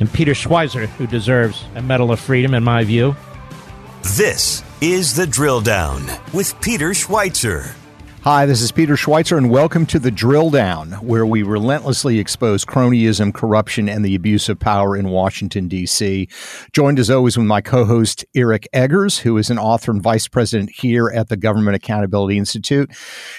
and Peter Schweizer, who deserves a Medal of Freedom, in my view. This is The Drill Down with Peter Schweizer. Hi, this is Peter Schweizer, and welcome to the Drill Down, where we relentlessly expose cronyism, corruption, and the abuse of power in Washington, D.C. Joined as always with my co host, Eric Eggers, who is an author and vice president here at the Government Accountability Institute.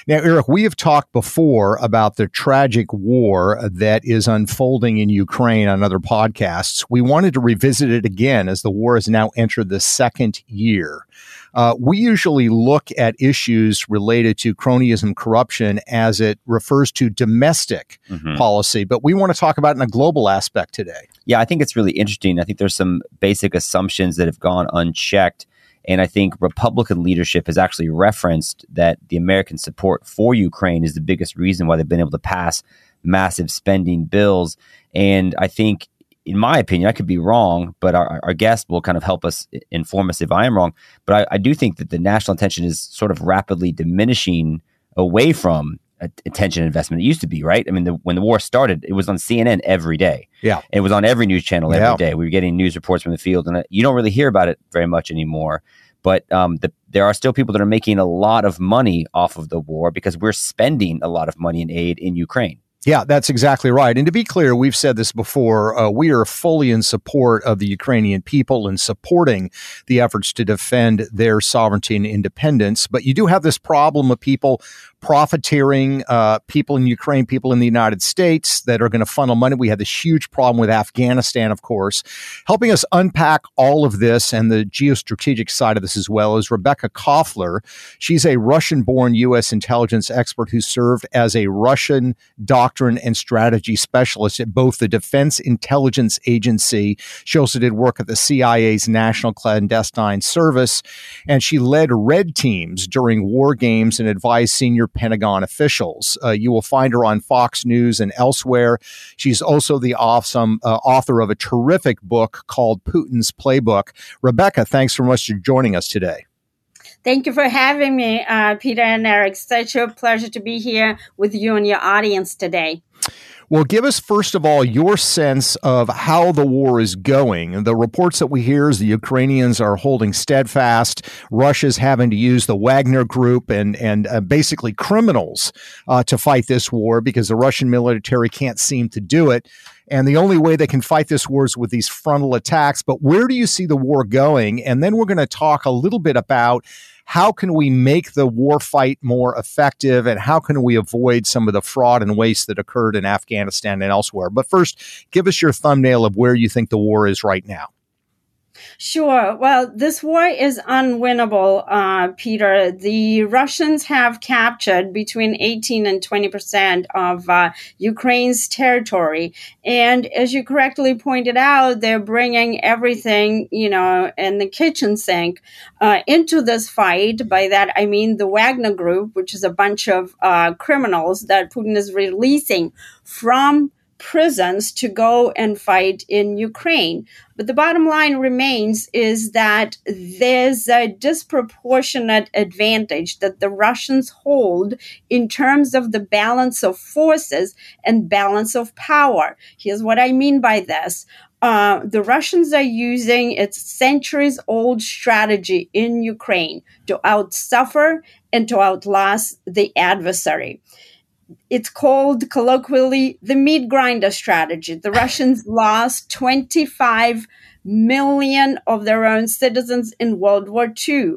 Now, Eric, we have talked before about the tragic war that is unfolding in Ukraine on other podcasts. We wanted to revisit it again as the war has now entered the second year. Uh, we usually look at issues related to cronyism, corruption as it refers to domestic mm-hmm. policy, but we want to talk about in a global aspect today. Yeah, I think it's really interesting. I think there's some basic assumptions that have gone unchecked. And I think Republican leadership has actually referenced that the American support for Ukraine is the biggest reason why they've been able to pass massive spending bills. And I think in my opinion, I could be wrong, but our, our guest will kind of help us inform us if I am wrong. But I, I do think that the national attention is sort of rapidly diminishing away from attention investment. It used to be, right? I mean, the, when the war started, it was on CNN every day. Yeah. It was on every news channel every yeah. day. We were getting news reports from the field, and uh, you don't really hear about it very much anymore. But um, the, there are still people that are making a lot of money off of the war because we're spending a lot of money in aid in Ukraine. Yeah, that's exactly right. And to be clear, we've said this before. Uh, we are fully in support of the Ukrainian people and supporting the efforts to defend their sovereignty and independence. But you do have this problem of people profiteering, uh, people in Ukraine, people in the United States that are going to funnel money. We have this huge problem with Afghanistan, of course. Helping us unpack all of this and the geostrategic side of this as well is Rebekah Koffler. She's a Russian born U.S. intelligence expert who served as a Russian doctrine and strategy specialist at both the Defense Intelligence Agency. She also did work at the CIA's National Clandestine Service, and she led red teams during war games and advised senior Pentagon officials. Uh, you will find her on Fox News and elsewhere. She's also the awesome uh, author of a terrific book called Putin's Playbook. Rebekah, thanks so much for joining us today. Thank you for having me, uh, Peter and Eric. Such a pleasure to be here with you and your audience today. Well, give us first of all your sense of how the war is going. The reports that we hear is the Ukrainians are holding steadfast. Russia's having to use the Wagner Group and and uh, basically criminals uh, to fight this war because the Russian military can't seem to do it. And the only way they can fight this war is with these frontal attacks. But where do you see the war going? And then we're going to talk a little bit about how can we make the war fight more effective and how can we avoid some of the fraud and waste that occurred in Afghanistan and elsewhere? But first, give us your thumbnail of where you think the war is right now. Sure. Well, this war is unwinnable, uh, Peter. The Russians have captured between 18 and 20 percent of uh, Ukraine's territory. And as you correctly pointed out, they're bringing everything, you know, in the kitchen sink uh, into this fight. By that, I mean the Wagner Group, which is a bunch of uh, criminals that Putin is releasing from prisons to go and fight in Ukraine. But the bottom line remains is that there's a disproportionate advantage that the Russians hold in terms of the balance of forces and balance of power. Here's what I mean by this. Uh, the Russians are using its centuries old strategy in Ukraine to outsuffer and to outlast the adversary it's called colloquially the meat grinder strategy. The Russians lost 25 million of their own citizens in World War II.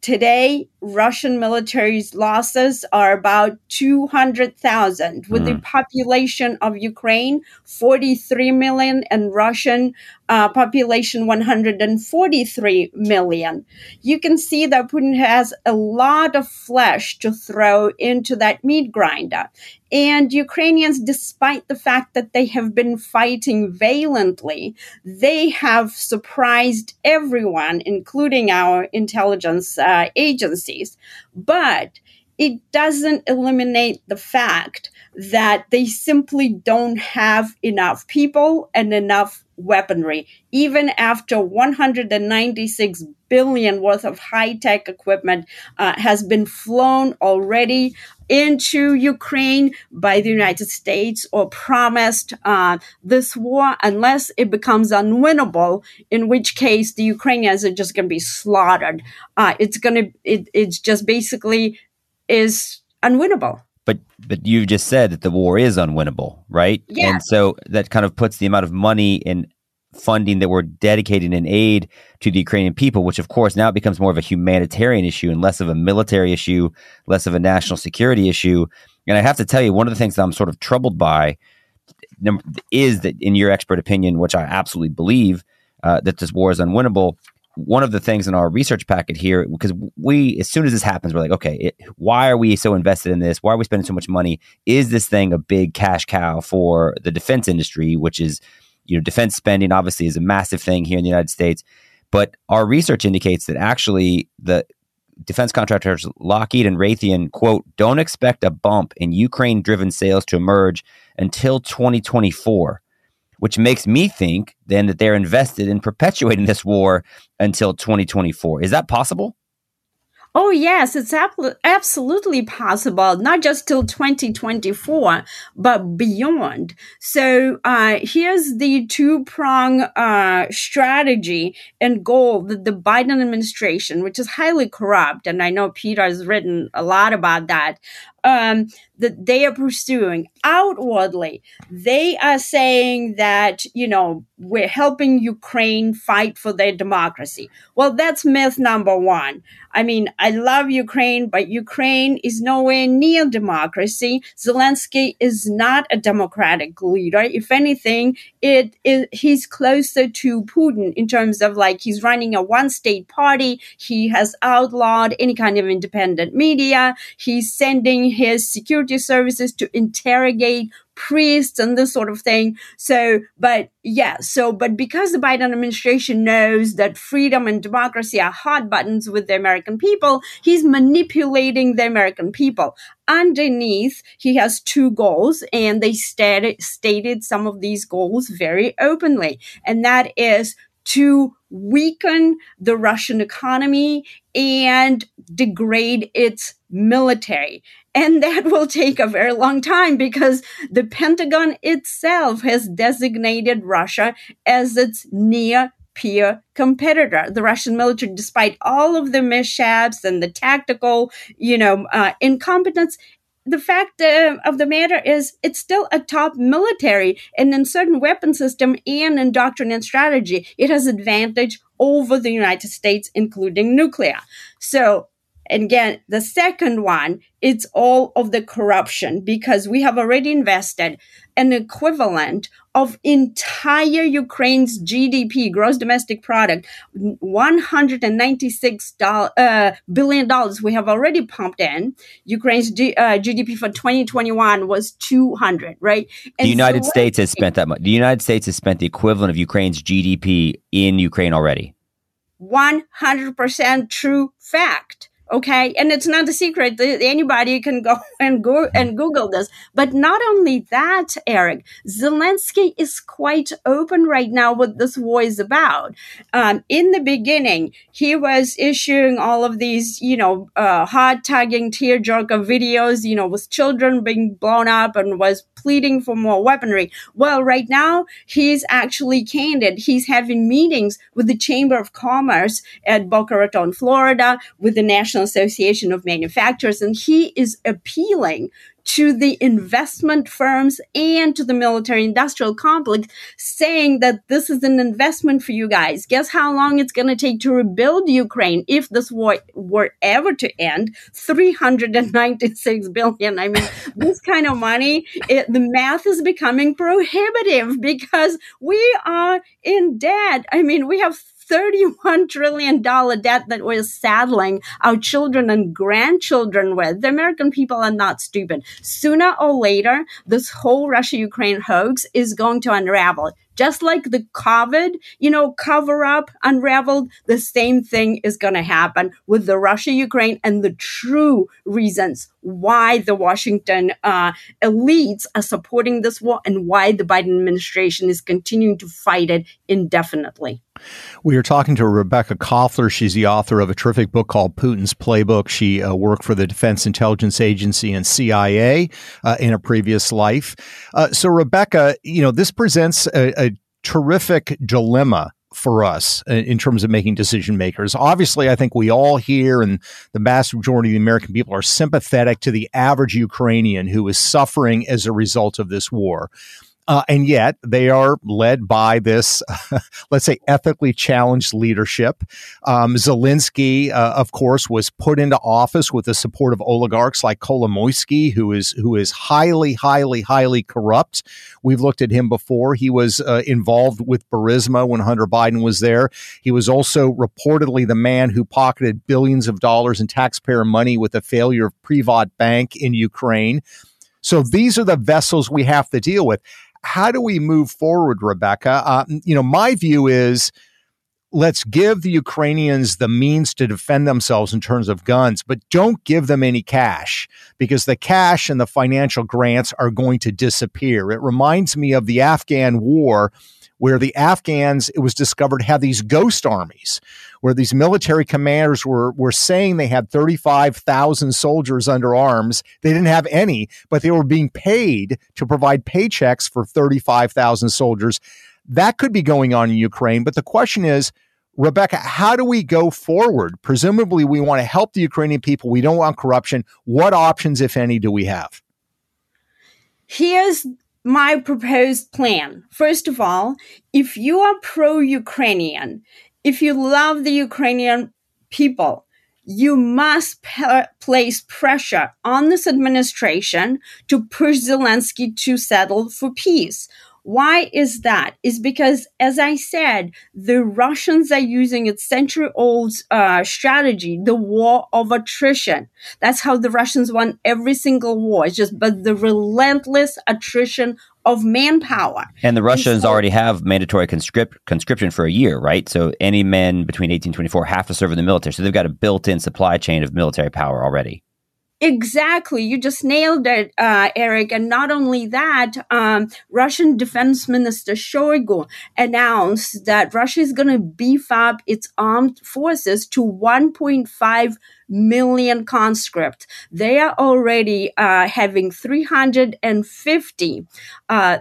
Today, Russian military's losses are about 200,000, with mm. the population of Ukraine 43 million and Russian uh, population 143 million. You can see that Putin has a lot of flesh to throw into that meat grinder. And Ukrainians, despite the fact that they have been fighting valiantly, they have surprised everyone, including our intelligence uh, agencies. But it doesn't eliminate the fact that they simply don't have enough people and enough weaponry, even after 196 billion worth of high tech equipment uh, has been flown already into Ukraine by the United States or promised uh, this war unless it becomes unwinnable, in which case the Ukrainians are just going to be slaughtered. Uh, it's going to, it, it's just basically is unwinnable. But but you just said that the war is unwinnable, right? Yeah. And so that kind of puts the amount of money and funding that we're dedicating in aid to the Ukrainian people, which of course now becomes more of a humanitarian issue and less of a military issue, less of a national security issue. And I have to tell you, one of the things that I'm sort of troubled by is that, in your expert opinion, which I absolutely believe, uh, that this war is unwinnable, one of the things in our research packet here, because we, as soon as this happens, we're like, okay, it, why are we so invested in this? Why are we spending so much money? Is this thing a big cash cow for the defense industry, which is, you know, defense spending obviously is a massive thing here in the United States. But our research indicates that actually the defense contractors Lockheed and Raytheon, quote, don't expect a bump in Ukraine driven sales to emerge until 2024 which makes me think then that they're invested in perpetuating this war until 2024. Is that possible? Oh, yes, it's absolutely possible, not just till 2024, but beyond. So, uh, here's the two prong, uh, strategy and goal that the Biden administration, which is highly corrupt, and I know Peter has written a lot about that, um, that they are pursuing outwardly. They are saying that, you know, we're helping Ukraine fight for their democracy. Well, that's myth number one. I mean, I love Ukraine, but Ukraine is nowhere near democracy. Zelensky is not a democratic leader. If anything, it is, he's closer to Putin in terms of like he's running a one state party. He has outlawed any kind of independent media. He's sending his security services to interrogate priests and this sort of thing. So, but yeah, so, but because the Biden administration knows that freedom and democracy are hot buttons with the American people, he's manipulating the American people. Underneath, he has two goals, and they stated, stated some of these goals very openly, and that is to weaken the Russian economy and degrade its military. And that will take a very long time because the Pentagon itself has designated Russia as its near peer competitor. The Russian military, despite all of the mishaps and the tactical, you know, uh, incompetence, the fact uh, of the matter is it's still a top military and in certain weapon system and in doctrine and strategy it has advantage over the united states including nuclear. So again, the second one, it's all of the corruption because we have already invested an equivalent of entire Ukraine's GDP, gross domestic product, $196 uh, billion dollars we have already pumped in. Ukraine's G, uh, GDP for 2021 was 200, right? And the United so States has spent that much. The United States has spent the equivalent of Ukraine's GDP in Ukraine already. 100% true fact. Okay. And it's not a secret. Anybody can go and go and Google this. But not only that, Eric, Zelensky is quite open right now what this war is about. Um, in the beginning, he was issuing all of these, you know, uh, heart tugging, tearjerker videos, you know, with children being blown up and was pleading for more weaponry. Well, right now, he's actually candid. He's having meetings with the Chamber of Commerce at Boca Raton, Florida, with the National Association of Manufacturers, and he is appealing to the investment firms and to the military industrial complex saying that this is an investment for you guys. Guess how long it's going to take to rebuild Ukraine if this war were ever to end? 396 billion. I mean, this kind of money, it, the math is becoming prohibitive because we are in debt. I mean, we have $31 trillion debt that we're saddling our children and grandchildren with. The American people are not stupid. Sooner or later, this whole Russia Ukraine hoax is going to unravel. Just like the COVID, you know, cover up unraveled, the same thing is going to happen with the Russia Ukraine and the true reasons why the Washington uh, elites are supporting this war and why the Biden administration is continuing to fight it indefinitely. We are talking to Rebekah Koffler. She's the author of a terrific book called Putin's Playbook. She uh, worked for the Defense Intelligence Agency and CIA uh, in a previous life. Uh, so, Rebekah, you know, this presents a, a terrific dilemma for us in terms of making decision makers. Obviously, I think we all here and the vast majority of the American people are sympathetic to the average Ukrainian who is suffering as a result of this war. Uh, and yet they are led by this, let's say, ethically challenged leadership. Um, Zelensky, uh, of course, was put into office with the support of oligarchs like Kolomoisky, who is who is highly, highly, highly corrupt. We've looked at him before. He was uh, involved with Burisma when Hunter Biden was there. He was also reportedly the man who pocketed billions of dollars in taxpayer money with the failure of Privat Bank in Ukraine. So these are the vessels we have to deal with how do we move forward, Rebekah? Uh, you know, my view is let's give the Ukrainians the means to defend themselves in terms of guns, but don't give them any cash because the cash and the financial grants are going to disappear. It reminds me of the Afghan war where the Afghans, it was discovered, had these ghost armies, where these military commanders were, were saying they had 35,000 soldiers under arms. They didn't have any, but they were being paid to provide paychecks for 35,000 soldiers. That could be going on in Ukraine. But the question is, Rebekah, how do we go forward? Presumably, we want to help the Ukrainian people. We don't want corruption. What options, if any, do we have? Here's my proposed plan. First of all, if you are pro Ukrainian, if you love the Ukrainian people, you must place pressure on this administration to push Zelensky to settle for peace. Why is that? Is because, as I said, the Russians are using a century old uh, strategy, the war of attrition. That's how the Russians won every single war. It's just, but the relentless attrition of manpower. And the Russians and so, already have mandatory conscript, conscription for a year, right? So any men between 18 and 24 have to serve in the military. So they've got a built in supply chain of military power already. Exactly. You just nailed it, uh, Eric. And not only that, um, Russian Defense Minister Shoigu announced that Russia is going to beef up its armed forces to 1.5 million conscript. They are already uh, having 350 uh,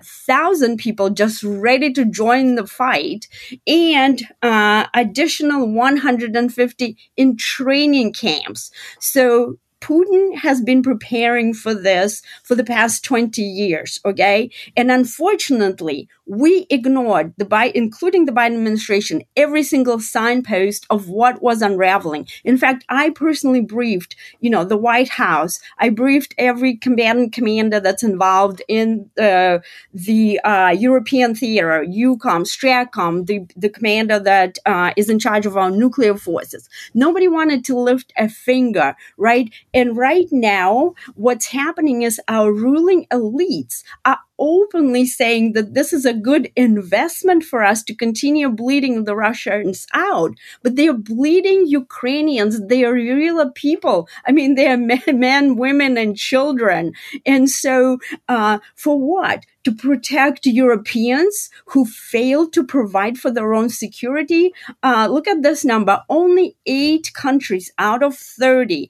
people just ready to join the fight, and uh, additional 150 in training camps. So Putin has been preparing for this for the past 20 years, okay? And unfortunately, we ignored the Biden, including the Biden administration, every single signpost of what was unraveling. In fact, I personally briefed, you know, the White House. I briefed every combatant commander that's involved in uh, the uh, European theater, EUCOM, STRATCOM, the, the commander that uh, is in charge of our nuclear forces. Nobody wanted to lift a finger, right? And right now, what's happening is our ruling elites are openly saying that this is a good investment for us to continue bleeding the Russians out, but they are bleeding Ukrainians. They are real people. I mean, they are men, men women, and children. And so, uh, for what? To protect Europeans who fail to provide for their own security. Uh, look at this number. Only eight countries out of 30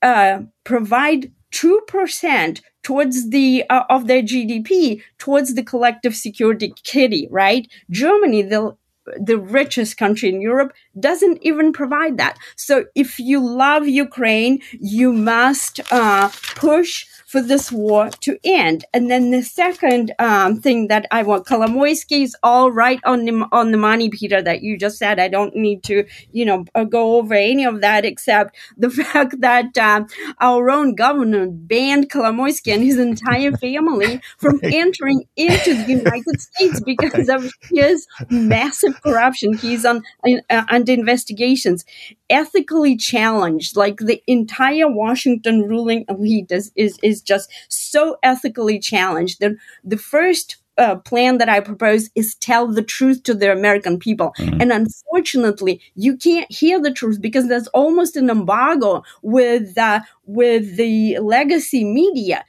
uh, provide 2% towards the uh, of their GDP towards the collective security kitty, right? Germany, the the richest country in Europe, doesn't even provide that. So if you love Ukraine, you must uh, push for this war to end. And then the second um, thing that I want, Kolomoisky is all right on the, on the money, Peter, that you just said. I don't need to, you know, uh, go over any of that except the fact that uh, our own government banned Kolomoisky and his entire family from entering into the United States because of his massive corruption. He's on uh, under investigations ethically challenged. Like the entire Washington ruling elite is, is, is just so ethically challenged. The, the first uh, plan that I propose is tell the truth to the American people. Mm-hmm. And unfortunately, you can't hear the truth because there's almost an embargo with uh, with the legacy media.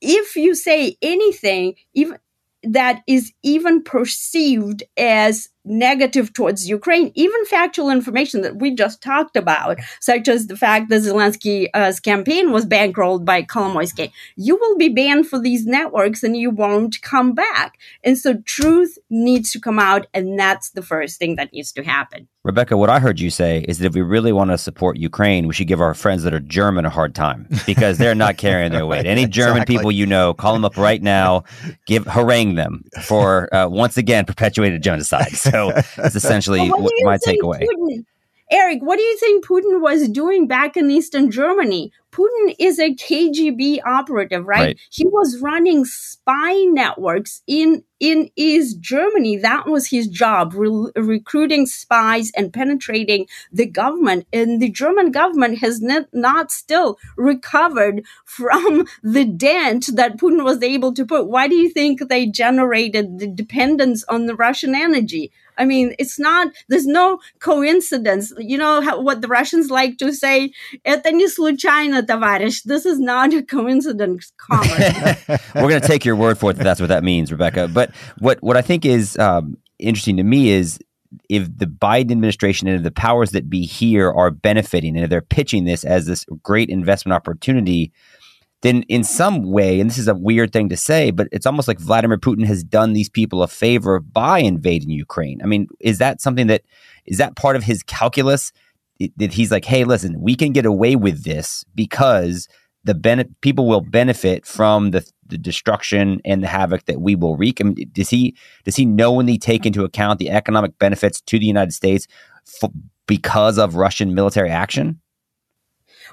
If you say anything, even that is even perceived as negative towards Ukraine, even factual information that we just talked about, such as the fact that Zelensky's uh, campaign was bankrolled by Kolomoisky, you will be banned for these networks and you won't come back. And so truth needs to come out, and that's the first thing that needs to happen. Rebekah, what I heard you say is that if we really want to support Ukraine, we should give our friends that are German a hard time because they're not carrying their weight. Any German exactly. people you know, call them up right now, give harangue them for uh, once again perpetuated genocide. So so it's essentially what my takeaway. Putin, Eric, what do you think Putin was doing back in Eastern Germany? Putin is a KGB operative, right? right? He was running spy networks in in East Germany. That was his job, re- recruiting spies and penetrating the government. And the German government has not, not still recovered from the dent that Putin was able to put. Why do you think they generated the dependence on the Russian energy? I mean, it's not, there's no coincidence. You know how, what the Russians like to say? Это не случайно. This is not a coincidence. We're going to take your word for it that that's what that means, Rebekah. But what, what I think is um, interesting to me is if the Biden administration and the powers that be here are benefiting and if they're pitching this as this great investment opportunity – then in some way, and this is a weird thing to say, but it's almost like Vladimir Putin has done these people a favor by invading Ukraine. I mean, is that something that is that part of his calculus? That he's like, hey, listen, we can get away with this because the people will benefit from the, the destruction and the havoc that we will wreak. I mean, does he does he knowingly take into account the economic benefits to the United States f- because of Russian military action?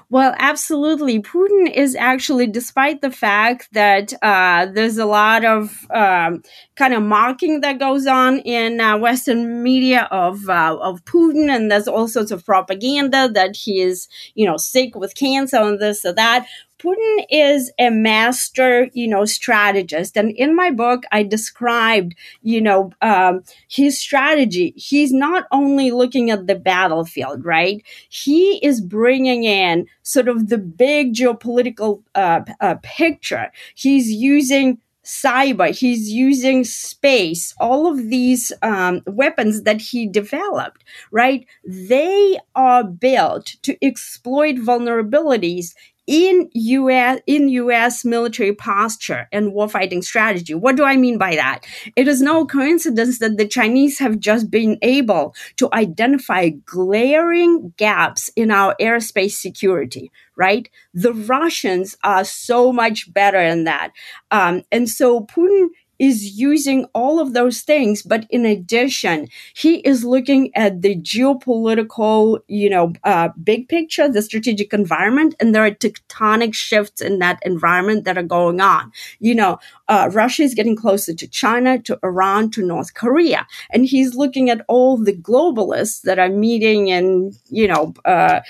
Well, absolutely. Putin is actually, despite the fact that uh, there's a lot of um, kind of mocking that goes on in uh, Western media of uh, of Putin, and there's all sorts of propaganda that he is, you know, sick with cancer and this or that. Putin is a master, you know, strategist. And in my book, I described, you know, um, his strategy. He's not only looking at the battlefield, right? He is bringing in sort of the big geopolitical uh, uh, picture. He's using cyber, he's using space, all of these um, weapons that he developed, right? They are built to exploit vulnerabilities in US in US military posture and warfighting strategy. What do I mean by that? It is no coincidence that the Chinese have just been able to identify glaring gaps in our airspace security, right? The Russians are so much better in that. Um, and so Putin is using all of those things but in addition he is looking at the geopolitical you know uh, big picture the strategic environment and there are tectonic shifts in that environment that are going on. You know uh, russia is getting closer to china to iran to north korea and he's looking at all the globalists that are meeting and you know uh,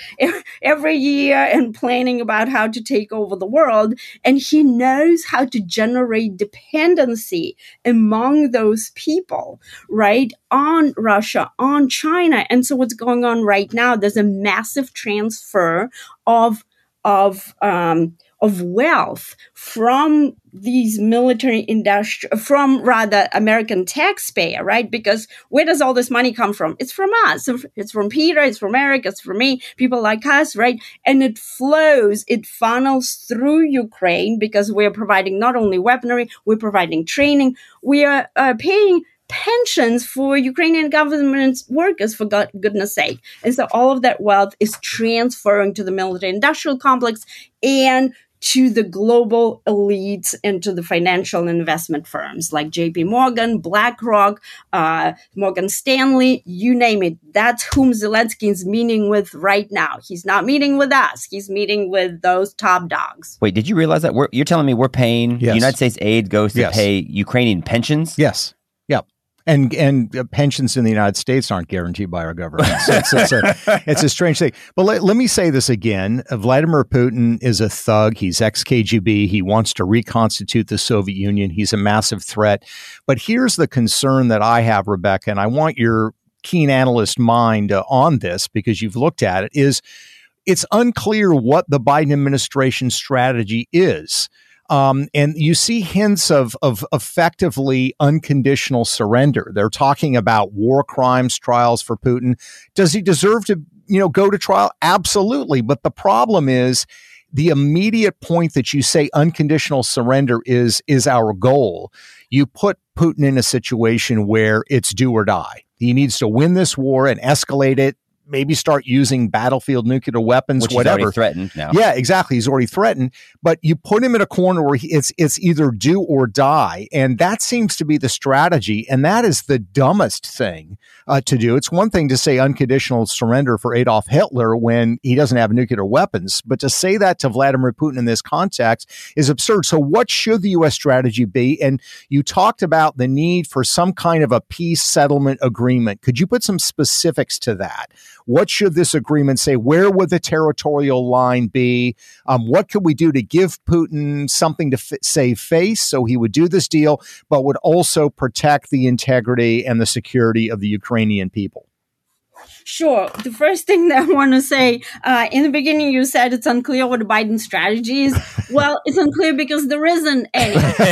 every year and planning about how to take over the world and he knows how to generate dependency among those people, right? On Russia, on China. And so what's going on right now, there's a massive transfer of, of, um, of wealth from these military industrial from rather American taxpayer, right? Because where does all this money come from? It's from us. It's from Peter. It's from Eric. It's from me. People like us, right? And it flows. It funnels through Ukraine because we're providing not only weaponry, we're providing training. We are uh, paying pensions for Ukrainian government workers, for God, goodness sake. And so all of that wealth is transferring to the military industrial complex and to the global elites and to the financial investment firms like JP Morgan, BlackRock, uh, Morgan Stanley, you name it. That's whom Zelensky is meeting with right now. He's not meeting with us. He's meeting with those top dogs. Wait, did you realize that? We're, you're telling me we're paying Yes. United States aid goes to Yes. pay Ukrainian pensions? Yes. And and uh, pensions in the United States aren't guaranteed by our government. So it's, it's, a, it's a strange thing. But let, let me say this again: Vladimir Putin is a thug. He's ex KGB. He wants to reconstitute the Soviet Union. He's a massive threat. But here's the concern that I have, Rebekah, and I want your keen analyst mind uh, on this because you've looked at it. Is it's unclear what the Biden administration strategy is. Um, and you see hints of of effectively unconditional surrender. They're talking about war crimes trials for Putin. Does he deserve to, you know, go to trial? Absolutely. But the problem is the immediate point that you say unconditional surrender is is our goal. You put Putin in a situation where it's do or die. He needs to win this war and escalate it. Maybe start using battlefield nuclear weapons, Which whatever. threatened now. Yeah, exactly. He's already threatened, but you put him in a corner where he, it's it's either do or die, and that seems to be the strategy, and that is the dumbest thing uh, to do. It's one thing to say unconditional surrender for Adolf Hitler when he doesn't have nuclear weapons, but to say that to Vladimir Putin in this context is absurd. So, what should the U.S. strategy be? And you talked about the need for some kind of a peace settlement agreement. Could you put some specifics to that? What should this agreement say? Where would the territorial line be? Um, what could we do to give Putin something to f- save face so he would do this deal, but would also protect the integrity and the security of the Ukrainian people? Sure. The first thing that I want to say uh, in the beginning, you said it's unclear what Biden's strategy is. well, it's unclear because there isn't any.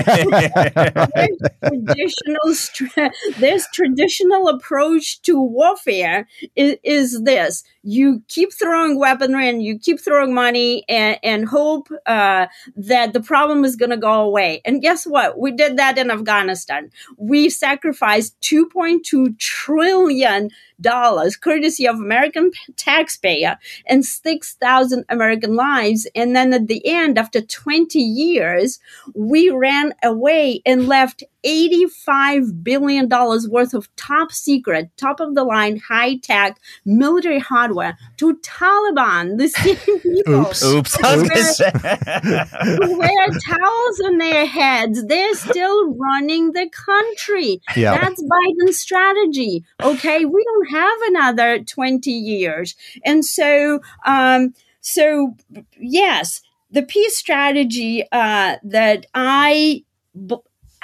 there's traditional, stra- this traditional approach to warfare is, is this: you keep throwing weaponry and you keep throwing money and, and hope uh, that the problem is going to go away. And guess what? We did that in Afghanistan. We sacrificed 2.2 trillion dollars courtesy of American taxpayer and 6,000 American lives. And then at the end, after 20 years, we ran away and left $85 billion worth of top secret, top of the line, high tech military hardware to Taliban, the same people Oops. Oops. I was Oops. gonna say- who wear towels on their heads. They're still running the country. Yeah. That's Biden's strategy. Okay. We don't have another 20 years. And so, um, so yes, the peace strategy, uh, that I, b-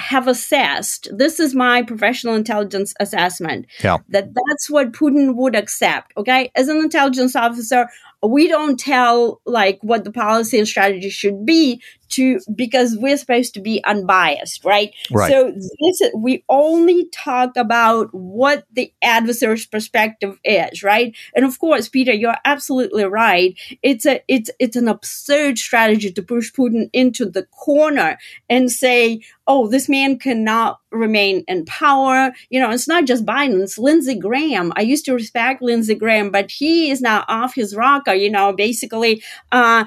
have assessed this is my professional intelligence assessment Yeah. that that's what putin would accept okay as an intelligence officer we don't tell like what the policy and strategy should be to because we're supposed to be unbiased right? Right. so this we only talk about what the adversary's perspective is right? And of course peter you're absolutely right. It's a it's it's an absurd strategy to push putin into the corner and say oh this man cannot remain in power. You know it's not just biden it's lindsey graham. I used to respect lindsey graham but he is now off his rocker you know basically uh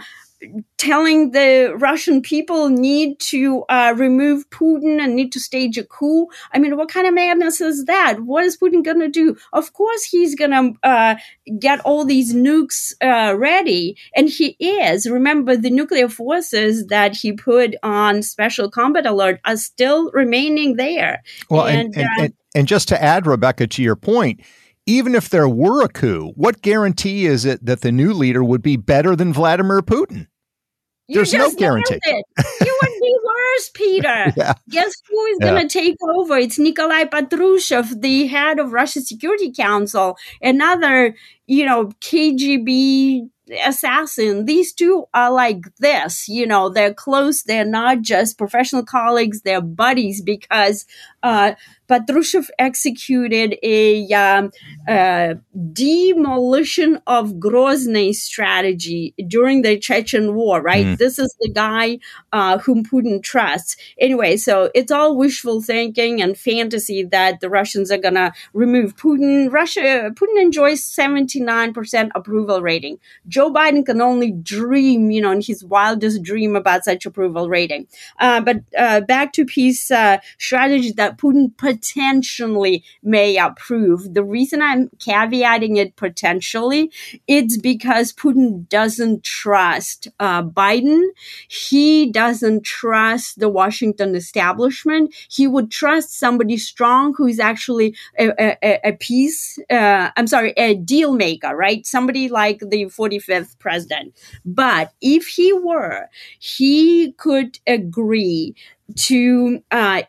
telling the Russian people need to uh, remove Putin and need to stage a coup. I mean, what kind of madness is that? What is Putin going to do? Of course, he's going to uh, get all these nukes uh, ready, and he is. Remember, the nuclear forces that he put on special combat alert are still remaining there. Well, and, And, and, uh, and, and just to add, Rebekah, to your point, even if there were a coup, what guarantee is it that the new leader would be better than Vladimir Putin? You There's no guarantee. You would be worse, Peter. Yeah. Guess who is Yeah. going to take over? It's Nikolai Patrushev, the head of Russia's Security Council, another, you know, KGB assassin. These two are like this, you know, they're close. They're not just professional colleagues, they're buddies because uh, Patrushev executed a um, uh, demolition of Grozny strategy during the Chechen War, right? Mm. This is the guy uh, whom Putin trusts. Anyway, so it's all wishful thinking and fantasy that the Russians are going to remove Putin. Russia, Putin enjoys 79% approval rating. Joe Biden can only dream, you know, in his wildest dream about such approval rating. Uh, but uh, back to peace uh, strategy that Putin potentially may approve. The reason I'm caveating it potentially, it's because Putin doesn't trust uh, Biden. He doesn't trust the Washington establishment. He would trust somebody strong who's actually a, a, a peace, uh, I'm sorry, a deal maker, right? Somebody like the 45th president. But if he were, he could agree to uh,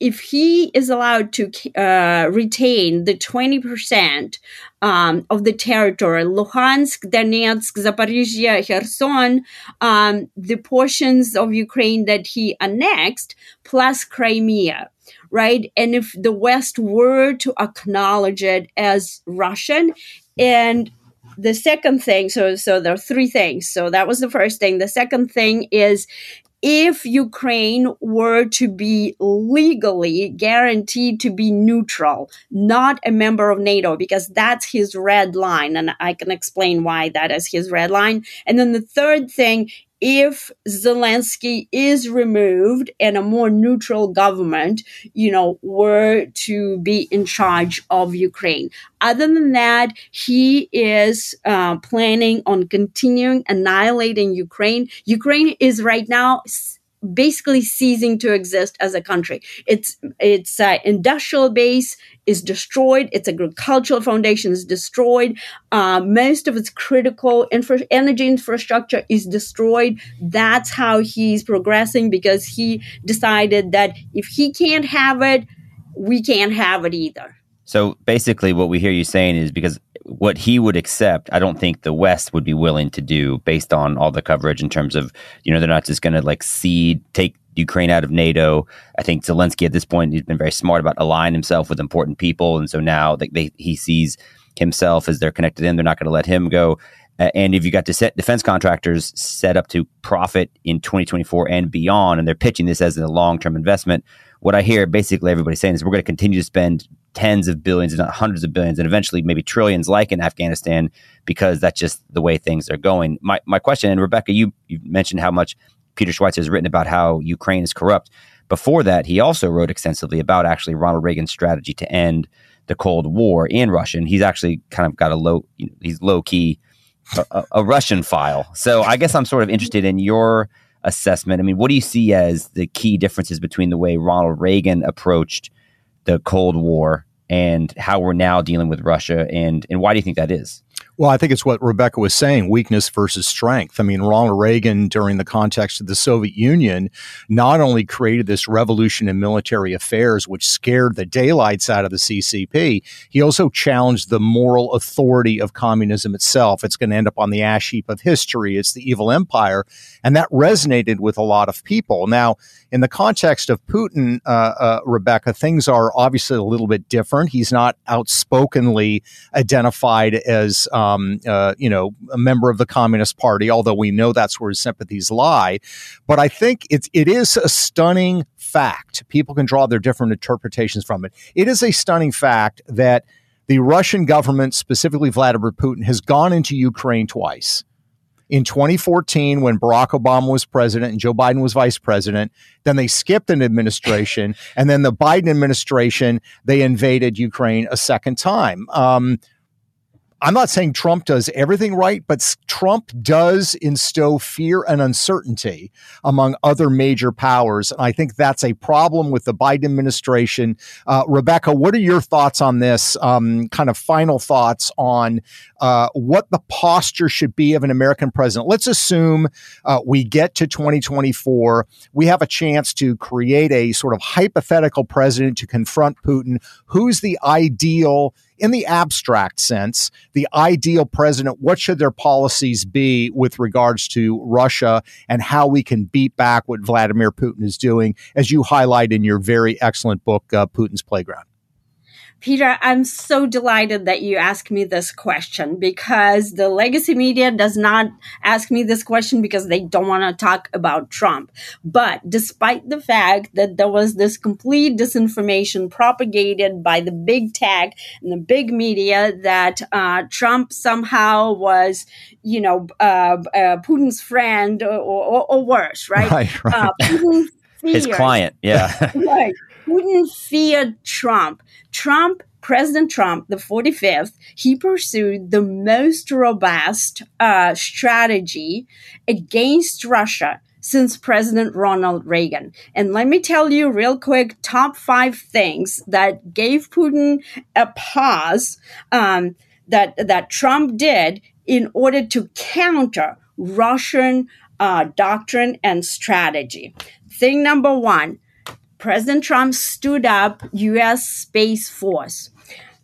if he is allowed to uh, retain the 20% um, of the territory, Luhansk, Donetsk, Zaporizhia, Kherson, um, the portions of Ukraine that he annexed, plus Crimea, right? And if the West were to acknowledge it as Russian, and the second thing, so so there are three things. So that was the first thing. The second thing is if Ukraine were to be legally guaranteed to be neutral, not a member of NATO, because that's his red line. And I can explain why that is his red line. And then the third thing if Zelensky is removed and a more neutral government, you know, were to be in charge of Ukraine. Other than that, he is uh, planning on continuing annihilating Ukraine. Ukraine is right now basically ceasing to exist as a country. Its its uh, industrial base is destroyed. Its agricultural foundation is destroyed. Uh, most of its critical infra- energy infrastructure is destroyed. That's how he's progressing because he decided that if he can't have it, we can't have it either. So basically, what we hear you saying is because what he would accept, I don't think the West would be willing to do based on all the coverage in terms of, you know, they're not just going to like cede, take Ukraine out of NATO. I think Zelensky at this point, he's been very smart about aligning himself with important people. And so now they, they, he sees himself as they're connected in, they're not going to let him go. And if you got defense contractors set up to profit in 2024 and beyond, and they're pitching this as a long term investment, what I hear basically everybody saying is we're going to continue to spend tens of billions, and not hundreds of billions, and eventually maybe trillions, like in Afghanistan, because that's just the way things are going. My my question, and Rebekah, you you mentioned how much Peter Schweizer has written about how Ukraine is corrupt. Before that, he also wrote extensively about actually Ronald Reagan's strategy to end the Cold War in Russia. And he's actually kind of got a low, he's low key a, a Russophile. So I guess I'm sort of interested in your assessment. I mean, what do you see as the key differences between the way Ronald Reagan approached the Cold War and how we're now dealing with Russia, and and why do you think that is? Well, I think it's what Rebekah was saying weakness versus strength. I mean, Ronald Reagan, during the context of the Soviet Union, not only created this revolution in military affairs, which scared the daylights out of the CCP, he also challenged the moral authority of communism itself. It's going to end up on the ash heap of history. It's the evil empire. And that resonated with a lot of people. Now, in the context of Putin, uh, uh, Rebekah, things are obviously a little bit different. He's not outspokenly identified as um, uh, you know, a member of the Communist Party, although we know that's where his sympathies lie. But I think it's it is a stunning fact. People can draw their different interpretations from it. It is a stunning fact that the Russian government, specifically Vladimir Putin, has gone into Ukraine twice. In 2014, when Barack Obama was president and Joe Biden was vice president, then they skipped an administration, and then the Biden administration they invaded Ukraine a second time. Um, I'm not saying Trump does everything right, but Trump does instill fear and uncertainty among other major powers. And I think that's a problem with the Biden administration. Uh, Rebekah, what are your thoughts on this? Um, kind of final thoughts on uh, what the posture should be of an American president. Let's assume uh, we get to 2024. We have a chance to create a sort of hypothetical president to confront Putin. Who's the ideal in the abstract sense, the ideal president, what should their policies be with regards to Russia and how we can beat back what Vladimir Putin is doing, as you highlight in your very excellent book, uh, Putin's Playground? Peter, I'm so delighted that you asked me this question because the legacy media does not ask me this question because they don't want to talk about Trump. But despite the fact that there was this complete disinformation propagated by the big tech and the big media that uh, Trump somehow was, you know, uh, uh, Putin's friend or, or, or, worse, right? Right, right. Uh, His client, yeah. right. Putin feared Trump. Trump, President Trump, the 45th, he pursued the most robust uh, strategy against Russia since President Ronald Reagan. And let me tell you real quick top five things that gave Putin a pause um, that, that Trump did in order to counter Russian uh, doctrine and strategy. Thing number one President Trump stood up U.S. Space Force.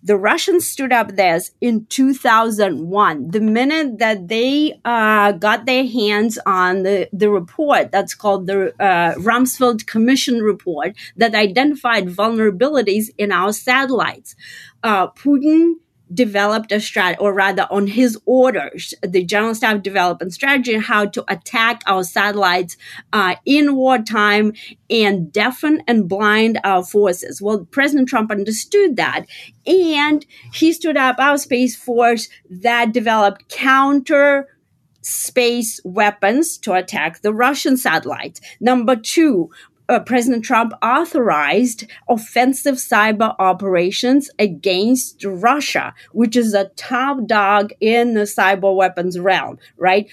The Russians stood up this in 2001. The minute that they uh, got their hands on the, the report that's called the uh, Rumsfeld Commission report that identified vulnerabilities in our satellites, uh, Putin developed a strategy, or rather, on his orders, the general staff developed a strategy on how to attack our satellites uh, in wartime and deafen and blind our forces. Well, President Trump understood that, and he stood up our space force that developed counter space weapons to attack the Russian satellites. Number two, uh, President Trump authorized offensive cyber operations against Russia, which is a top dog in the cyber weapons realm, right?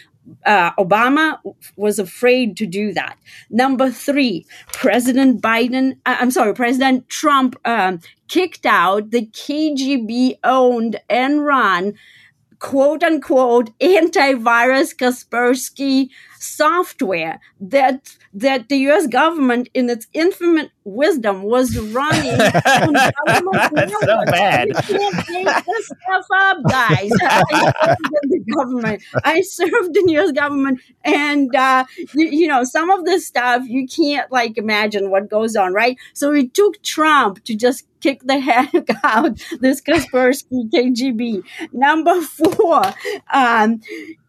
Uh, Obama was afraid to do that. Number three, President Biden, uh, I'm sorry, President Trump um, kicked out the KGB owned and run quote unquote antivirus Kaspersky software that that the U.S. government, in its infinite wisdom, was running. That's so bad. You can't make this stuff up, guys. I served in the government. I served in U.S. government, and uh, you, you know some of this stuff you can't like imagine what goes on, right? So it took Trump to just kick the heck out this Kaspersky KGB. Number four, um,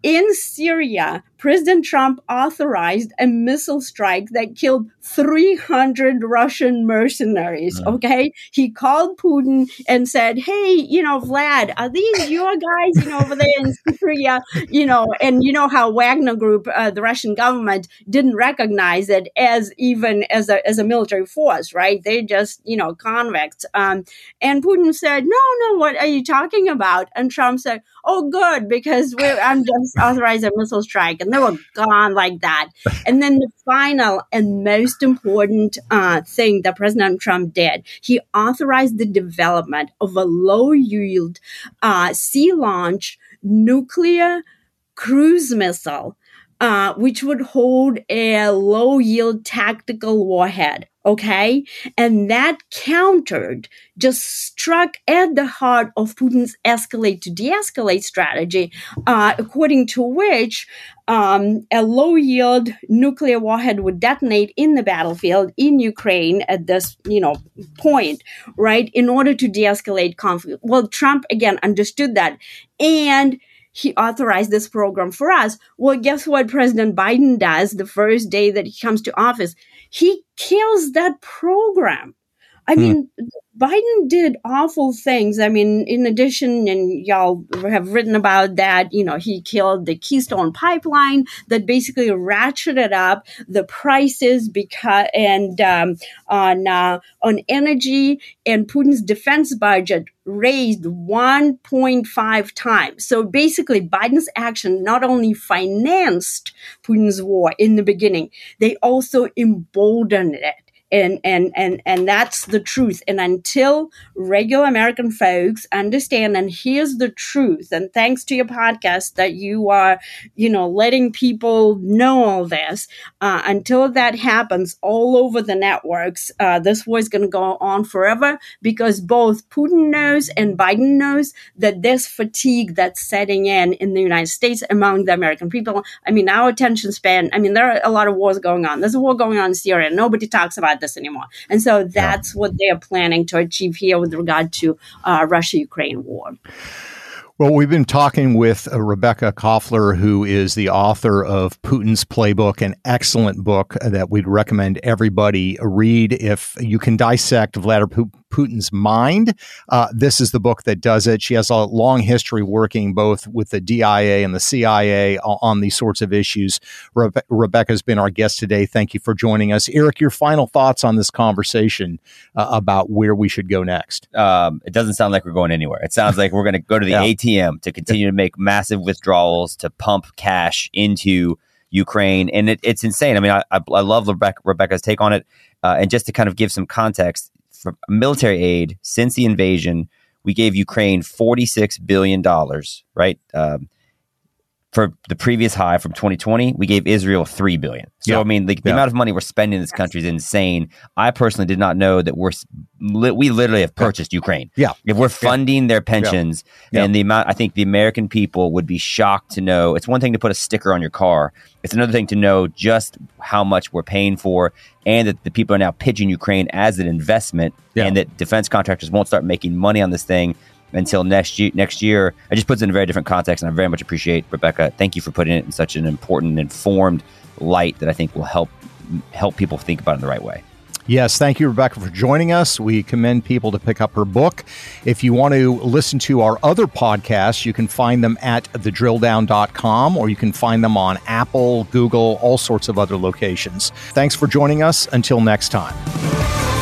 in Syria, President Trump authorized a missile strike that killed 300 Russian mercenaries. Mm. Okay. He called Putin and said, Hey, you know, Vlad, are these your guys, you know, over there in Syria? You know, and you know how Wagner Group, uh, the Russian government didn't recognize it as even as a, as a military force, right? They just, you know, convicts. Um, and Putin said, No, no, what are you talking about? And Trump said, Oh, good, because I'm just authorized a missile strike. And they were gone like that. And then the final and most important uh, thing that President Trump did, he authorized the development of a low yield uh, sea launch nuclear cruise missile. Uh, which would hold a low yield tactical warhead. Okay. And that countered, just struck at the heart of Putin's escalate to de escalate strategy, uh, according to which um, a low yield nuclear warhead would detonate in the battlefield in Ukraine at this, you know, point, right, in order to de escalate conflict. Well, Trump again understood that. And he authorized this program for us. Well, guess what President Biden does the first day that he comes to office? He kills that program. I hmm. mean, Biden did awful things. I mean, in addition, and y'all have written about that, you know, he killed the Keystone pipeline that basically ratcheted up the prices because, and, um, on, uh, on energy and Putin's defense budget raised 1.5 times. So basically, Biden's action not only financed Putin's war in the beginning, they also emboldened it and and and and that's the truth. And until regular american folks understand and here's the truth and thanks to your podcast that you are you know letting people know all this uh, until that happens all over the networks uh, this war is going to go on forever because both putin knows and biden knows that there's fatigue that's setting in in the united states among the american people. I mean our attention span i mean there are a lot of wars going on. There's a war going on in syria. Nobody talks about this anymore and so that's yeah. what they are planning to achieve here with regard to uh, russia ukraine war well, we've been talking with uh, Rebekah Koffler, who is the author of Putin's Playbook, an excellent book that we'd recommend everybody read if you can dissect Vladimir Putin's mind. Uh, this is the book that does it. She has a long history working both with the DIA and the CIA on these sorts of issues. Rebe- Rebekah's been our guest today. Thank you for joining us. Eric, your final thoughts on this conversation uh, about where we should go next? Um, it doesn't sound like we're going anywhere. It sounds like we're going to go to the yeah. ATM to continue to make massive withdrawals to pump cash into Ukraine. And it, it's insane. I mean, I, I, love Rebekah, Rebekah's take on it. Uh, and just to kind of give some context, for military aid since the invasion, we gave Ukraine $46 billion, right? Um, for the previous high from 2020, we gave Israel three billion. So yeah. I mean, the, the yeah. amount of money we're spending in this country is insane. I personally did not know that we're we literally have purchased Ukraine. Yeah, if we're funding yeah. their pensions and the amount, I think the American people would be shocked to know. It's one thing to put a sticker on your car. It's another thing to know just how much we're paying for, and that the people are now pitching Ukraine as an investment, and that defense contractors won't start making money on this thing until next year. Next year, it just puts it in a very different context, and I very much appreciate Rebekah. Thank you for putting it in such an important, informed light that I think will help help people think about it in the right way. Yes, thank you, Rebekah, for joining us. We commend people to pick up her book. If you want to listen to our other podcasts, you can find them at thedrilldown.com or you can find them on Apple, Google, all sorts of other locations. Thanks for joining us. Until next time.